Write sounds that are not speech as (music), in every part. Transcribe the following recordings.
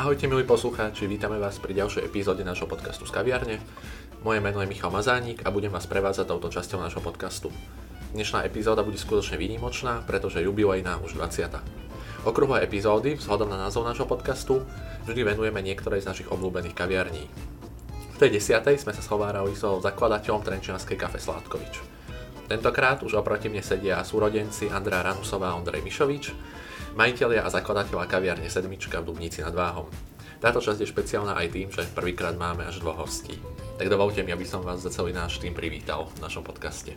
Ahojte milí poslucháči, vítame vás pri ďalšej epizóde nášho podcastu z kaviarne. Moje meno je Michal Mazánik a budem vás prevádzať touto časťou nášho podcastu. Dnešná epizóda bude skutočne výnimočná, pretože jubilejná už 20. Okruhové epizódy, vzhľadom na názov nášho podcastu, vždy venujeme niektorej z našich obľúbených kaviarní. V tej desiatej sme sa schovárali so zakladateľom Trenčianskej kafe Sládkovič. Tentokrát už oproti mne sedia súrodenci Andrea Ranusová a Ondrej Mišovič, majiteľia a zakladateľa kaviarne Sedmička v Dubnici nad Váhom. Táto časť je špeciálna aj tým, že prvýkrát máme až dvoch hostí. Tak dovolte mi, aby som vás za celý náš tým privítal v našom podcaste.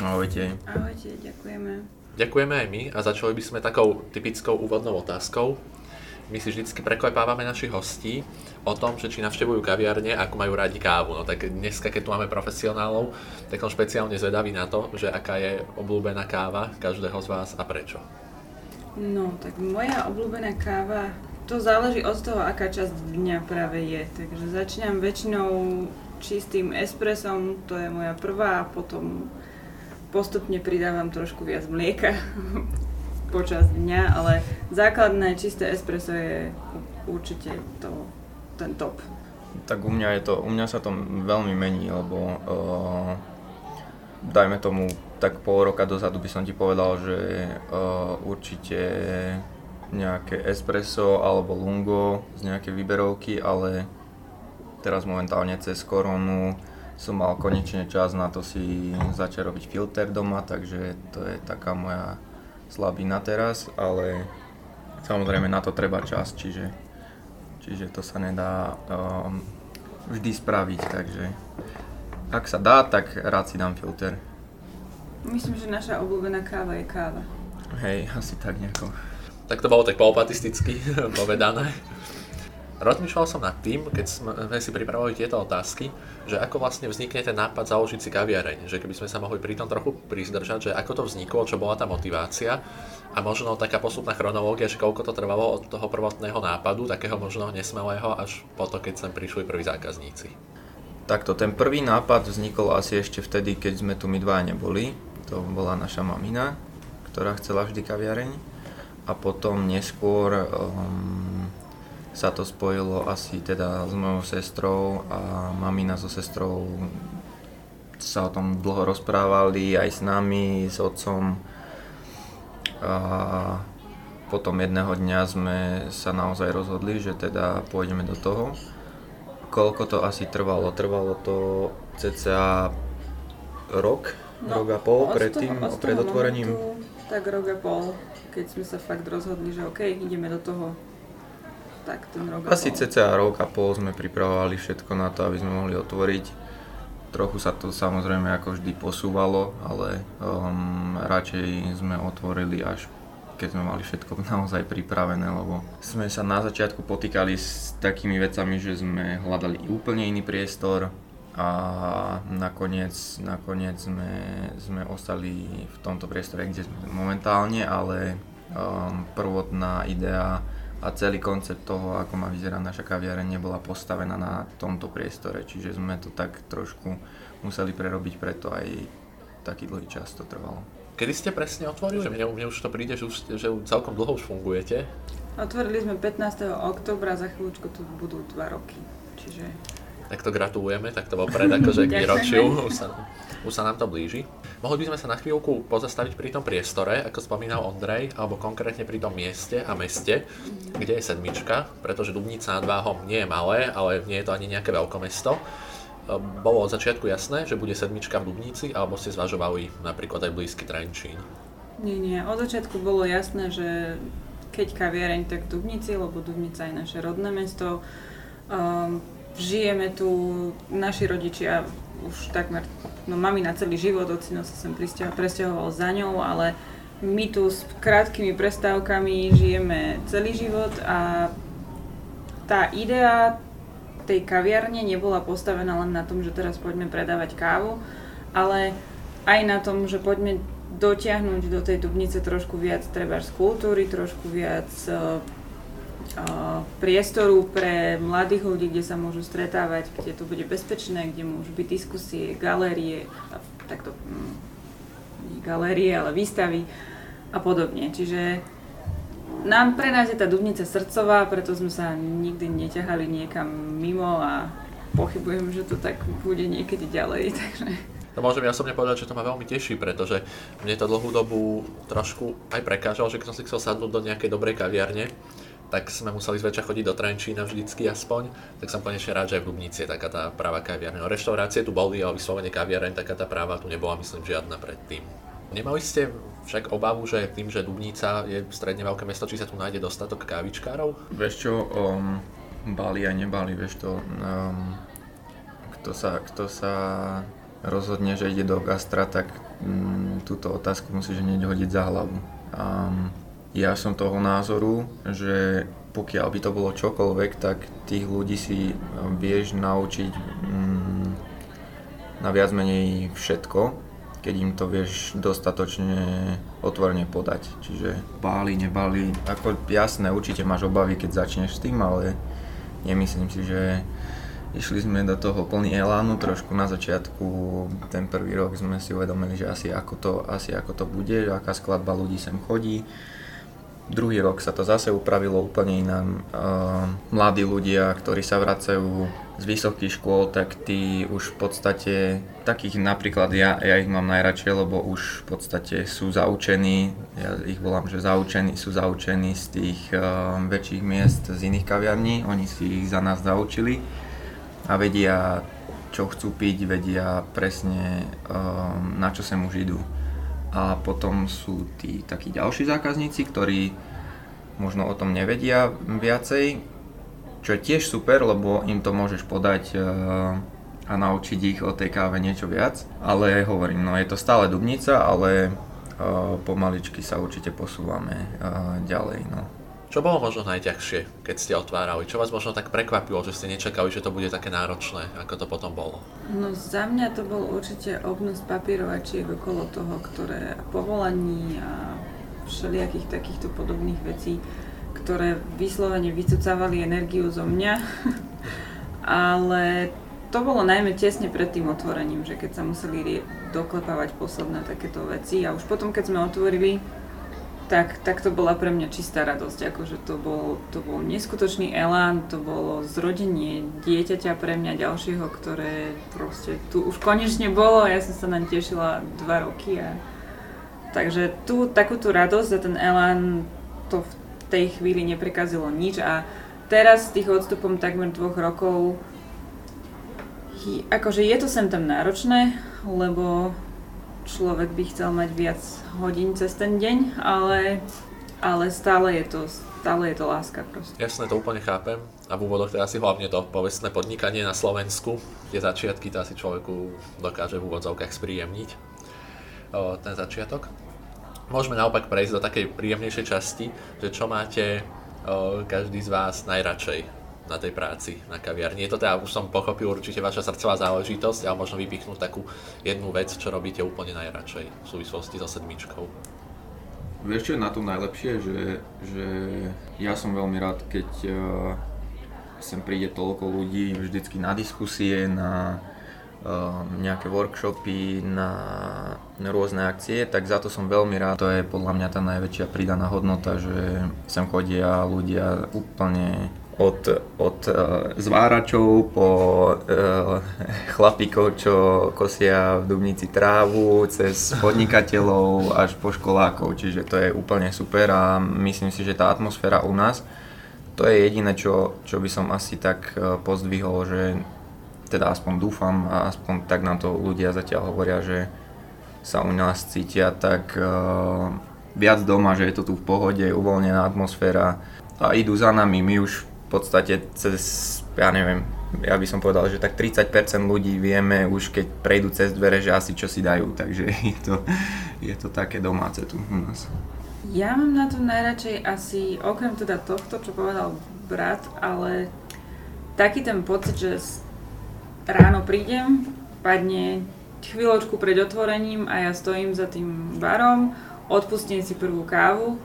Ahojte. Ahojte, ďakujeme. Ďakujeme aj my a začali by sme takou typickou úvodnou otázkou. My si vždy preklepávame našich hostí o tom, že či navštevujú kaviarne a ako majú rádi kávu. No tak dneska, keď tu máme profesionálov, tak som špeciálne zvedavý na to, že aká je obľúbená káva každého z vás a prečo. No, tak moja obľúbená káva, to záleží od toho, aká časť dňa práve je. Takže začínam väčšinou čistým espresom, to je moja prvá, a potom postupne pridávam trošku viac mlieka (laughs) počas dňa, ale základné čisté espresso je určite to, ten top. Tak u mňa, je to, u mňa sa to veľmi mení, lebo uh, dajme tomu tak pol roka dozadu by som ti povedal, že uh, určite nejaké espresso alebo lungo z nejaké výberovky, ale teraz momentálne cez koronu som mal konečne čas na to si začať robiť filter doma, takže to je taká moja slabina teraz, ale samozrejme na to treba čas, čiže, čiže to sa nedá um, vždy spraviť, takže ak sa dá, tak rád si dám filter. Myslím, že naša obľúbená káva je káva. Hej, asi tak nejako. Tak to bolo tak poopatisticky (laughs) povedané. Rozmýšľal som nad tým, keď sme si pripravovali tieto otázky, že ako vlastne vznikne ten nápad založiť si kaviareň, že keby sme sa mohli pri tom trochu prizdržať, že ako to vzniklo, čo bola tá motivácia a možno taká posúdna chronológia, že koľko to trvalo od toho prvotného nápadu, takého možno nesmelého, až po to, keď sem prišli prví zákazníci. Takto, ten prvý nápad vznikol asi ešte vtedy, keď sme tu my dva neboli, to bola naša mamina, ktorá chcela vždy kaviareň. A potom neskôr um, sa to spojilo asi teda s mojou sestrou a mamina so sestrou sa o tom dlho rozprávali aj s nami, s otcom. A potom jedného dňa sme sa naozaj rozhodli, že teda pôjdeme do toho. Koľko to asi trvalo? Trvalo to cca rok, No, rok a pol pred tým, pred otvorením? Momentu, tak rok a pol, keď sme sa fakt rozhodli, že OK, ideme do toho, tak ten rok a Asi pol. cca rok a pol sme pripravovali všetko na to, aby sme mohli otvoriť. Trochu sa to samozrejme ako vždy posúvalo, ale um, radšej sme otvorili až keď sme mali všetko (laughs) naozaj pripravené, lebo sme sa na začiatku potýkali s takými vecami, že sme hľadali úplne iný priestor, a nakoniec, nakoniec sme, sme ostali v tomto priestore, kde sme momentálne, ale um, prvotná idea a celý koncept toho, ako má vyzerať naša kaviareň, nebola postavená na tomto priestore, čiže sme to tak trošku museli prerobiť, preto aj taký dlhý čas to trvalo. Kedy ste presne otvorili? Že mne, mne už to príde, že už, že celkom dlho už fungujete. Otvorili sme 15. oktobra, za chvíľučku tu budú 2 roky. Čiže tak to gratulujeme, tak to pred akože k (laughs) výročiu, už sa, už sa nám to blíži. Mohli by sme sa na chvíľku pozastaviť pri tom priestore, ako spomínal Ondrej, alebo konkrétne pri tom mieste a meste, kde je sedmička, pretože Dubnica nad Váhom nie je malé, ale nie je to ani nejaké veľkomesto. Bolo od začiatku jasné, že bude sedmička v Dubnici, alebo ste zvažovali napríklad aj blízky Trenčín? Nie, nie. Od začiatku bolo jasné, že keď kaviareň, tak Dubnici, lebo Dubnica je naše rodné mesto. Um, žijeme tu, naši rodičia už takmer, no mami na celý život, ocino sa sem presťahoval za ňou, ale my tu s krátkými prestávkami žijeme celý život a tá idea tej kaviarne nebola postavená len na tom, že teraz poďme predávať kávu, ale aj na tom, že poďme dotiahnuť do tej Dubnice trošku viac treba kultúry, trošku viac priestoru pre mladých ľudí, kde sa môžu stretávať, kde to bude bezpečné, kde môžu byť diskusie, galérie, takto mm, nie galérie, ale výstavy a podobne. Čiže nám pre nás je tá Dubnica srdcová, preto sme sa nikdy neťahali niekam mimo a pochybujem, že to tak bude niekedy ďalej, (laughs) takže... To môžem ja osobne povedať, že to ma veľmi teší, pretože mne to dlhú dobu trošku aj prekážalo, že keď som si chcel sadnúť do nejakej dobrej kaviarne, tak sme museli zväčša chodiť do Trenčína vždycky aspoň, tak som konečne rád, že aj v Dubnici je taká tá práva kaviareň. Reštaurácie tu boli, ale vyslovene kaviareň, taká tá práva tu nebola, myslím, žiadna predtým. Nemali ste však obavu, že tým, že Dubnica je stredne veľké mesto, či sa tu nájde dostatok kávičkárov? Vieš čo, um, bali a nebali, vieš to, um, kto, sa, kto sa rozhodne, že ide do gastra, tak um, túto otázku musíš hneď hodiť za hlavu. Um, ja som toho názoru, že pokiaľ by to bolo čokoľvek, tak tých ľudí si vieš naučiť um, na viac menej všetko, keď im to vieš dostatočne otvorene podať. Čiže báli, nebáli, ako jasné, určite máš obavy, keď začneš s tým, ale nemyslím si, že išli sme do toho plný elánu, trošku na začiatku, ten prvý rok sme si uvedomili, že asi ako to, asi ako to bude, aká skladba ľudí sem chodí. Druhý rok sa to zase upravilo úplne inám. Mladí ľudia, ktorí sa vracajú z vysokých škôl, tak tí už v podstate, takých napríklad ja, ja ich mám najradšej, lebo už v podstate sú zaučení, ja ich volám, že zaučení, sú zaučení z tých um, väčších miest, z iných kaviarní, oni si ich za nás zaučili a vedia, čo chcú piť, vedia presne, um, na čo sem už idú. A potom sú tí takí ďalší zákazníci, ktorí možno o tom nevedia viacej, čo je tiež super, lebo im to môžeš podať eh, a naučiť ich o tej káve niečo viac. Ale hovorím, no je to stále Dubnica, ale uh, pomaličky sa určite posúvame uh, ďalej. No. Čo bolo možno najťažšie, keď ste otvárali? Čo vás možno tak prekvapilo, že ste nečakali, že to bude také náročné, ako to potom bolo? No za mňa to bol určite obnos papírovačiek okolo toho, ktoré povolaní a všelijakých takýchto podobných vecí ktoré vyslovene vycucávali energiu zo mňa. (laughs) Ale to bolo najmä tesne pred tým otvorením, že keď sa museli doklepávať posledné takéto veci a už potom, keď sme otvorili, tak, tak to bola pre mňa čistá radosť, akože to bol, to bol neskutočný elán, to bolo zrodenie dieťaťa pre mňa ďalšieho, ktoré proste tu už konečne bolo. Ja som sa naň tešila dva roky a takže tu takúto radosť a ten elán to v tej chvíli neprekazilo nič. A teraz s tých odstupom takmer dvoch rokov akože je to sem tam náročné, lebo človek by chcel mať viac hodín cez ten deň, ale, ale stále je to stále je to láska proste. Jasné, to úplne chápem. A v úvodoch teda asi hlavne to povestné podnikanie na Slovensku, tie začiatky to asi človeku dokáže v úvodzovkách spríjemniť o, ten začiatok. Môžeme naopak prejsť do takej príjemnejšej časti, že čo máte o, každý z vás najradšej na tej práci na kaviarni. Je to teda, už som pochopil, určite vaša srdcová záležitosť, ale možno vypichnúť takú jednu vec, čo robíte úplne najradšej v súvislosti so sedmičkou. Vieš, čo je na tom najlepšie? Že, že ja som veľmi rád, keď uh, sem príde toľko ľudí vždycky na diskusie, na, Ehm, nejaké workshopy, na, rôzne akcie, tak za to som veľmi rád. To je podľa mňa tá najväčšia pridaná hodnota, že sem chodia ľudia úplne od, od uh, zváračov po uh, chlapíkov, čo kosia v Dubnici trávu, cez podnikateľov až po školákov, čiže to je úplne super a myslím si, že tá atmosféra u nás, to je jediné, čo, čo by som asi tak uh, pozdvihol, že teda aspoň dúfam a aspoň tak nám to ľudia zatiaľ hovoria, že sa u nás cítia tak viac doma, že je to tu v pohode, uvoľnená atmosféra a idú za nami, my už podstate cez, ja neviem, ja by som povedal, že tak 30% ľudí vieme už keď prejdú cez dvere, že asi čo si dajú, takže (laughs) je to, je to také domáce tu u nás. Ja mám na to najradšej asi, okrem teda tohto, čo povedal brat, ale taký ten pocit, že ráno prídem, padne chvíľočku pred otvorením a ja stojím za tým barom, odpustím si prvú kávu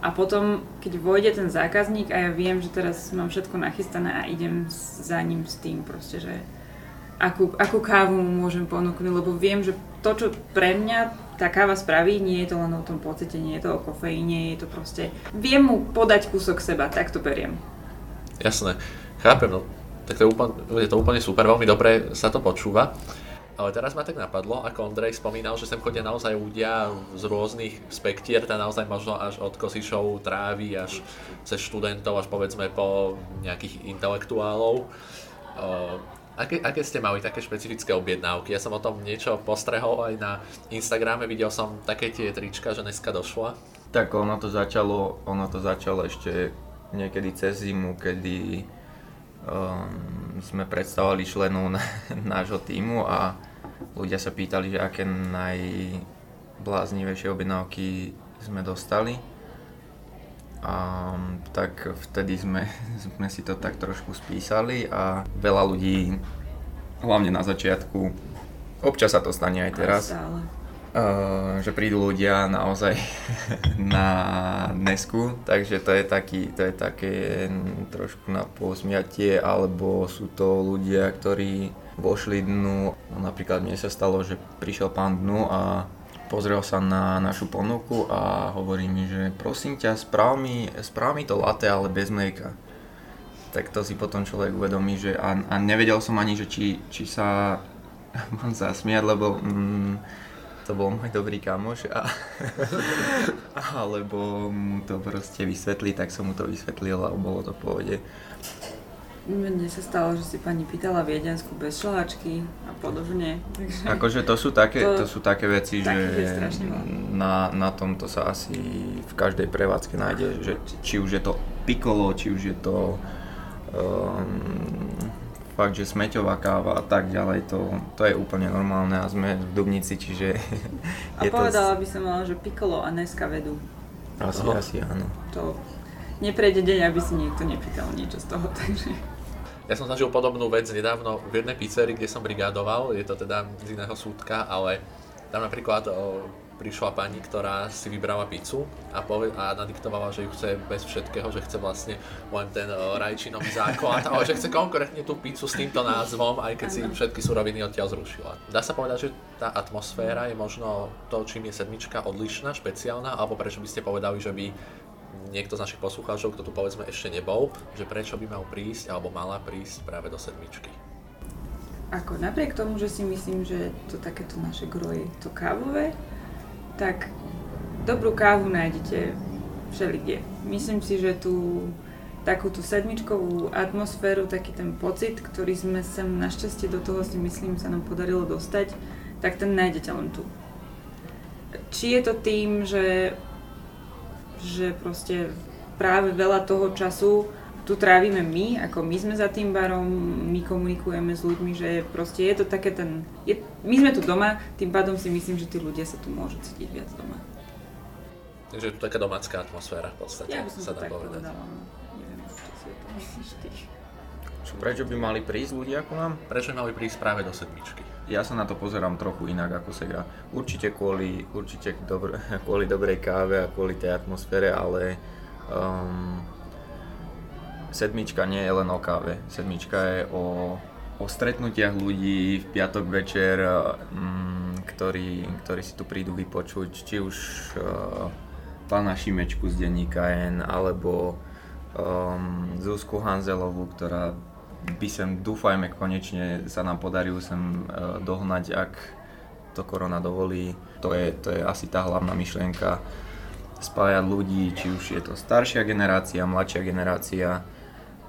a potom, keď vojde ten zákazník a ja viem, že teraz mám všetko nachystané a idem za ním s tým proste, že akú, akú kávu mu môžem ponúknuť, lebo viem, že to, čo pre mňa tá káva spraví, nie je to len o tom pocite, nie je to o kofeíne, je to proste... Viem mu podať kúsok seba, tak to beriem. Jasné, chápem, no. Tak to je, úplne, je to úplne super, veľmi dobre sa to počúva. Ale teraz ma tak napadlo, ako Ondrej spomínal, že sem chodia naozaj ľudia z rôznych spektier, teda naozaj možno až od kosišov trávy, až cez študentov, až povedzme po nejakých intelektuálov. Aké, aké ste mali také špecifické objednávky? Ja som o tom niečo postrehol aj na Instagrame, videl som také tie trička, že dneska došla. Tak ono to začalo, ono to začalo ešte niekedy cez zimu, kedy um, sme predstavovali členov (laughs) nášho týmu a ľudia sa pýtali, že aké najbláznivejšie objednávky sme dostali. A tak vtedy sme, (laughs) sme si to tak trošku spísali a veľa ľudí, hlavne na začiatku, občas sa to stane aj teraz, Uh, že prídu ľudia naozaj (laughs) na dnesku, takže to je, taký, to je také trošku na posmiatie, alebo sú to ľudia, ktorí vošli dnu. Napríklad mne sa stalo, že prišiel pán dnu a pozrel sa na našu ponuku a hovorí mi, že prosím ťa, správ mi, správ mi to latte, ale bez mlieka. Tak to si potom človek uvedomí, že a, a nevedel som ani, že či, či sa (laughs) mám zasmiať, lebo mm, to bol môj dobrý kamoš a (laughs) alebo mu to proste vysvetli, tak som mu to vysvetlil a bolo to v pohode. Mne sa stalo, že si pani pýtala viedenskú bez šľahačky a podobne. Takže akože to sú také, to, to sú také veci, že na, na tomto sa asi v každej prevádzke nájde, že či už je to pikolo, či už je to um, fakt, že smeťová káva a tak ďalej, to, to je úplne normálne a sme v Dubnici, čiže (laughs) je A povedala to... by som mala, že pikolo a dneska vedú. Asi, no. asi áno. To neprejde deň, aby si niekto nepýtal niečo z toho, (laughs) takže... Ja som zažil podobnú vec nedávno v jednej pizzerii, kde som brigádoval, je to teda z iného súdka, ale tam napríklad o, prišla pani, ktorá si vybrala pizzu a, pove- a nadiktovala, že ju chce bez všetkého, že chce vlastne len ten o, rajčinový základ, ale že chce konkrétne tú pizzu s týmto názvom, aj keď si všetky suroviny odtiaľ zrušila. Dá sa povedať, že tá atmosféra je možno to, čím je sedmička odlišná, špeciálna, alebo prečo by ste povedali, že by niekto z našich poslucháčov, kto tu povedzme ešte nebol, že prečo by mal prísť alebo mala prísť práve do sedmičky? Ako napriek tomu, že si myslím, že to takéto naše gro je to kávové, tak dobrú kávu nájdete všelikde. Myslím si, že tú takú tú sedmičkovú atmosféru, taký ten pocit, ktorý sme sem našťastie do toho si myslím sa nám podarilo dostať, tak ten nájdete len tu. Či je to tým, že že proste práve veľa toho času tu trávime my, ako my sme za tým barom, my komunikujeme s ľuďmi, že proste je to také ten... Je, my sme tu doma, tým pádom si myslím, že tí ľudia sa tu môžu cítiť viac doma. Takže je tu taká domácká atmosféra v podstate, ja by som sa dá povedať. Povedala, no. neviem, či si myslíš ty. Prečo by mali prísť ľudia ako nám? Prečo by mali prísť práve do sedmičky? Ja sa na to pozerám trochu inak ako Sega. Určite kvôli, určite dobr- (laughs) kvôli dobrej káve a kvôli tej atmosfére, ale um, sedmička nie je len o káve. Sedmička je o, o stretnutiach ľudí v piatok večer, um, ktorí, ktorí si tu prídu vypočuť, či už uh, pána Šimečku z denníka N, alebo um, Zuzku Hanzelovú, ktorá by sem, dúfajme, konečne sa nám podarí sem uh, dohnať, ak to korona dovolí. To je, to je asi tá hlavná myšlienka, spájať ľudí, či už je to staršia generácia, mladšia generácia,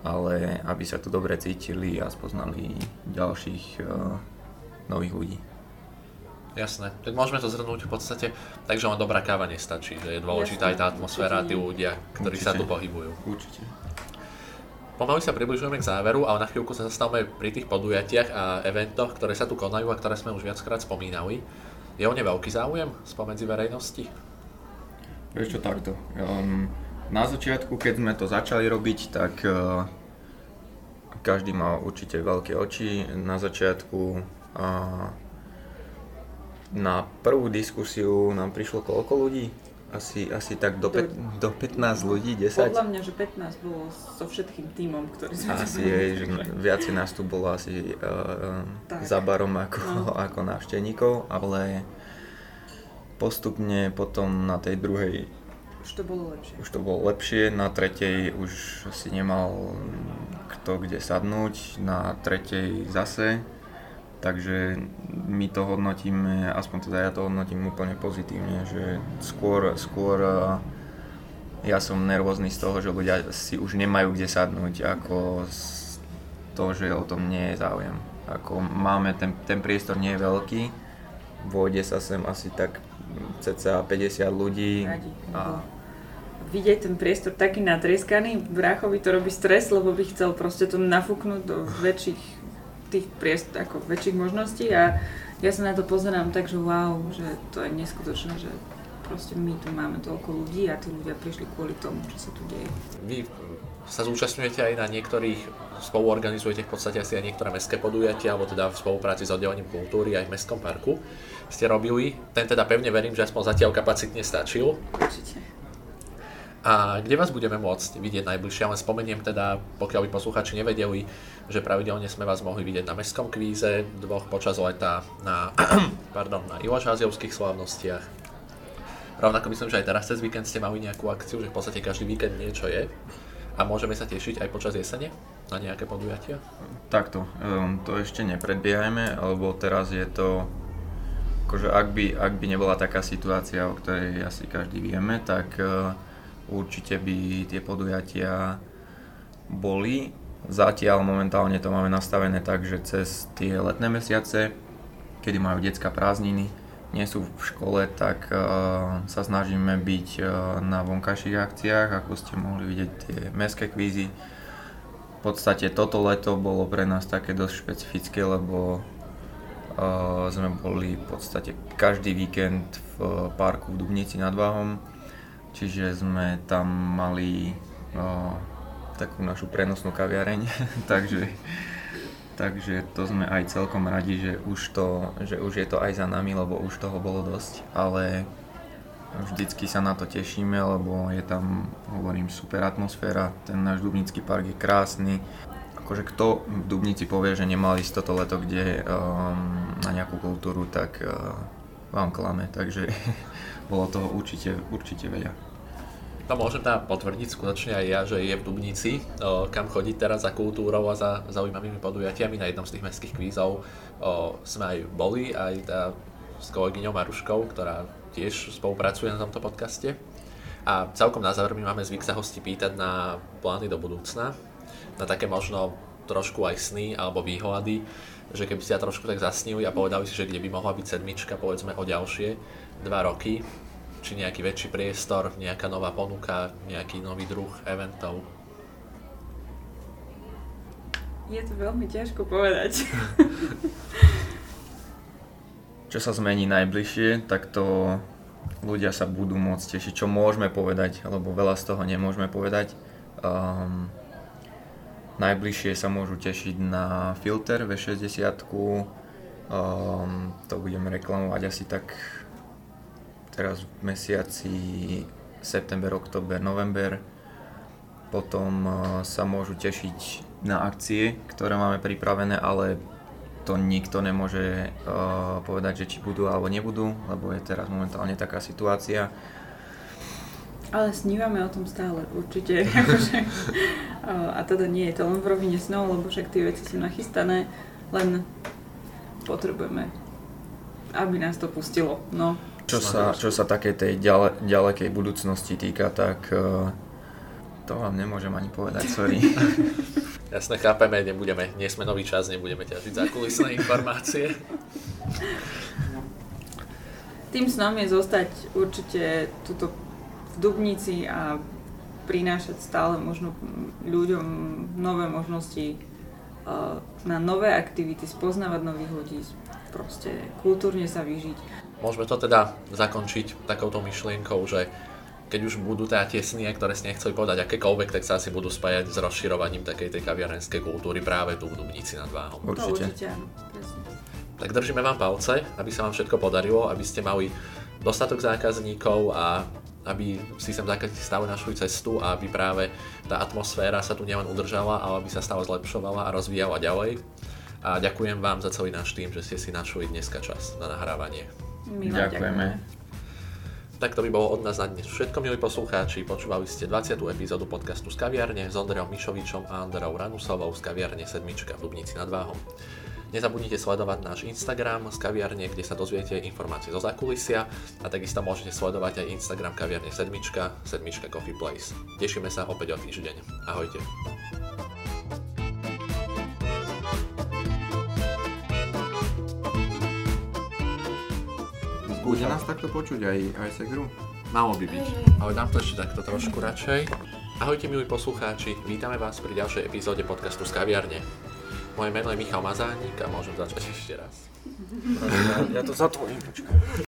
ale aby sa tu dobre cítili a spoznali ďalších uh, nových ľudí. Jasné, tak môžeme to zhrnúť v podstate, takže len dobrá káva nestačí, že je dôležitá aj tá atmosféra a tí ľudia, ktorí Určite. sa tu pohybujú. Určite. Pomaly sa približujeme k záveru, ale na chvíľku sa zastavme pri tých podujatiach a eventoch, ktoré sa tu konajú a ktoré sme už viackrát spomínali. Je o ne veľký záujem spomedzi verejnosti? Vieš čo, takto. Um, na začiatku, keď sme to začali robiť, tak uh, každý mal určite veľké oči. Na začiatku uh, na prvú diskusiu nám prišlo koľko ľudí? Asi, asi tak do, pe- do 15 ľudí, 10? Podľa mňa, že 15 bolo so všetkým týmom, ktorý sme Asi je, že viacej nás tu bolo asi uh, za barom ako, no. ako návštevníkov, ale postupne potom na tej druhej Už to bolo lepšie. už to bolo lepšie, na tretej už si nemal kto kde sadnúť, na tretej zase. Takže my to hodnotíme, aspoň teda ja to hodnotím úplne pozitívne, že skôr, skôr a, ja som nervózny z toho, že ľudia si už nemajú kde sadnúť, ako z toho, že o tom nie je záujem. Ako máme, ten, ten priestor nie je veľký, vôjde sa sem asi tak cca 50 ľudí Radi, a vidieť ten priestor taký natrieskaný, bráchovi to robí stres, lebo by chcel proste to nafúknuť do väčších tých priestor, ako väčších možností a ja sa na to pozerám tak, že wow, že to je neskutočné, že proste my tu máme toľko ľudí a tí ľudia prišli kvôli tomu, čo sa tu deje. Vy sa zúčastňujete aj na niektorých, spoluorganizujete v podstate asi aj niektoré mestské podujatia, alebo teda v spolupráci s oddelením kultúry aj v Mestskom parku ste robili. Ten teda pevne verím, že aspoň zatiaľ kapacitne stačil. Určite. A kde vás budeme môcť vidieť najbližšie? Len spomeniem teda, pokiaľ by posluchači nevedeli, že pravidelne sme vás mohli vidieť na Mestskom kvíze, dvoch počas leta, na, (clears throat) pardon, na Iložáziovských slávnostiach. Rovnako myslím, že aj teraz cez víkend ste mali nejakú akciu, že v podstate každý víkend niečo je. A môžeme sa tešiť aj počas jesene na nejaké podujatia? Takto, um, to ešte nepredbiehajme, lebo teraz je to, akože ak by, ak by nebola taká situácia, o ktorej asi každý vieme, tak uh, určite by tie podujatia boli. Zatiaľ momentálne to máme nastavené tak, že cez tie letné mesiace, kedy majú detská prázdniny, nie sú v škole, tak uh, sa snažíme byť uh, na vonkajších akciách, ako ste mohli vidieť tie mestské kvízy. V podstate toto leto bolo pre nás také dosť špecifické, lebo uh, sme boli v podstate každý víkend v parku v Dubnici nad Váhom, čiže sme tam mali takú našu prenosnú kaviareň, (laughs) takže takže to sme aj celkom radi, že už, to, že už je to aj za nami, lebo už toho bolo dosť, ale vždycky sa na to tešíme, lebo je tam, hovorím, super atmosféra, ten náš Dubnický park je krásny. Akože kto v Dubnici povie, že nemal ísť toto leto kde um, na nejakú kultúru, tak uh, vám klame, takže (laughs) bolo toho určite, určite veľa. To môžem teda potvrdiť skutočne aj ja, že je v Dubnici, kam chodiť teraz za kultúrou a za zaujímavými podujatiami. Na jednom z tých mestských kvízov sme aj boli, aj tá s kolegyňou Maruškou, ktorá tiež spolupracuje na tomto podcaste. A celkom na záver my máme zvyk sa hosti pýtať na plány do budúcna, na také možno trošku aj sny alebo výhľady, že keby ste sa trošku tak zasnili a povedali si, že kde by mohla byť sedmička, povedzme o ďalšie dva roky, či nejaký väčší priestor, nejaká nová ponuka, nejaký nový druh eventov? Je to veľmi ťažko povedať. (laughs) Čo sa zmení najbližšie, tak to ľudia sa budú môcť tešiť, čo môžeme povedať, lebo veľa z toho nemôžeme povedať. Um, najbližšie sa môžu tešiť na filter V60, um, to budeme reklamovať asi tak teraz v mesiaci september, október, november. Potom uh, sa môžu tešiť na akcie, ktoré máme pripravené, ale to nikto nemôže uh, povedať, že či budú alebo nebudú, lebo je teraz momentálne taká situácia. Ale snívame o tom stále, určite. (laughs) akože, uh, a teda nie je to len v rovine snov, lebo však tie veci sú nachystané, len potrebujeme, aby nás to pustilo. No, Čo sa, čo sa takej tej ďale, ďalekej budúcnosti týka, tak uh, to vám nemôžem ani povedať, sorry. (laughs) Jasne, chápeme, nebudeme, nie sme nový čas, nebudeme ťažiť za kulisné (laughs) informácie. Tým snom je zostať určite tuto v Dubnici a prinášať stále možno ľuďom nové možnosti uh, na nové aktivity, spoznávať nových ľudí, proste kultúrne sa vyžiť. Môžeme to teda zakončiť takouto myšlienkou, že keď už budú teda tie sny, ktoré si nechceli povedať akékoľvek, tak sa asi budú spájať s rozširovaním takej tej kaviarenskej kultúry práve tu v Dubnici nad Váhom. To Určite. Tak držíme vám palce, aby sa vám všetko podarilo, aby ste mali dostatok zákazníkov a aby si sem zákazníci stále našli cestu a aby práve tá atmosféra sa tu nielen udržala, ale aby sa stále zlepšovala a rozvíjala ďalej. A ďakujem vám za celý náš tým, že ste si našli dneska čas na nahrávanie. My Ďakujeme. Tak to by bolo od nás na dnes všetko, milí poslucháči. Počúvali ste 20. epizódu podcastu z kaviarne s Ondrejom Mišovičom a Androu Ranusovou z kaviarne Sedmička v Dubnici nad Váhom. Nezabudnite sledovať náš Instagram z kaviarne, kde sa dozviete informácie zo zákulisia a takisto môžete sledovať aj Instagram kaviarne Sedmička, Sedmička Coffee Place. Tešíme sa opäť o týždeň. Ahojte. Bude nás takto počuť aj, aj Segru? Malo by byť, ale dám to ešte takto trošku radšej. Ahojte milí poslucháči, vítame vás pri ďalšej epizóde podcastu z kaviarne. Moje meno je Michal Mazánik a môžem začať ešte raz. Ja to zatvorím, počkaj.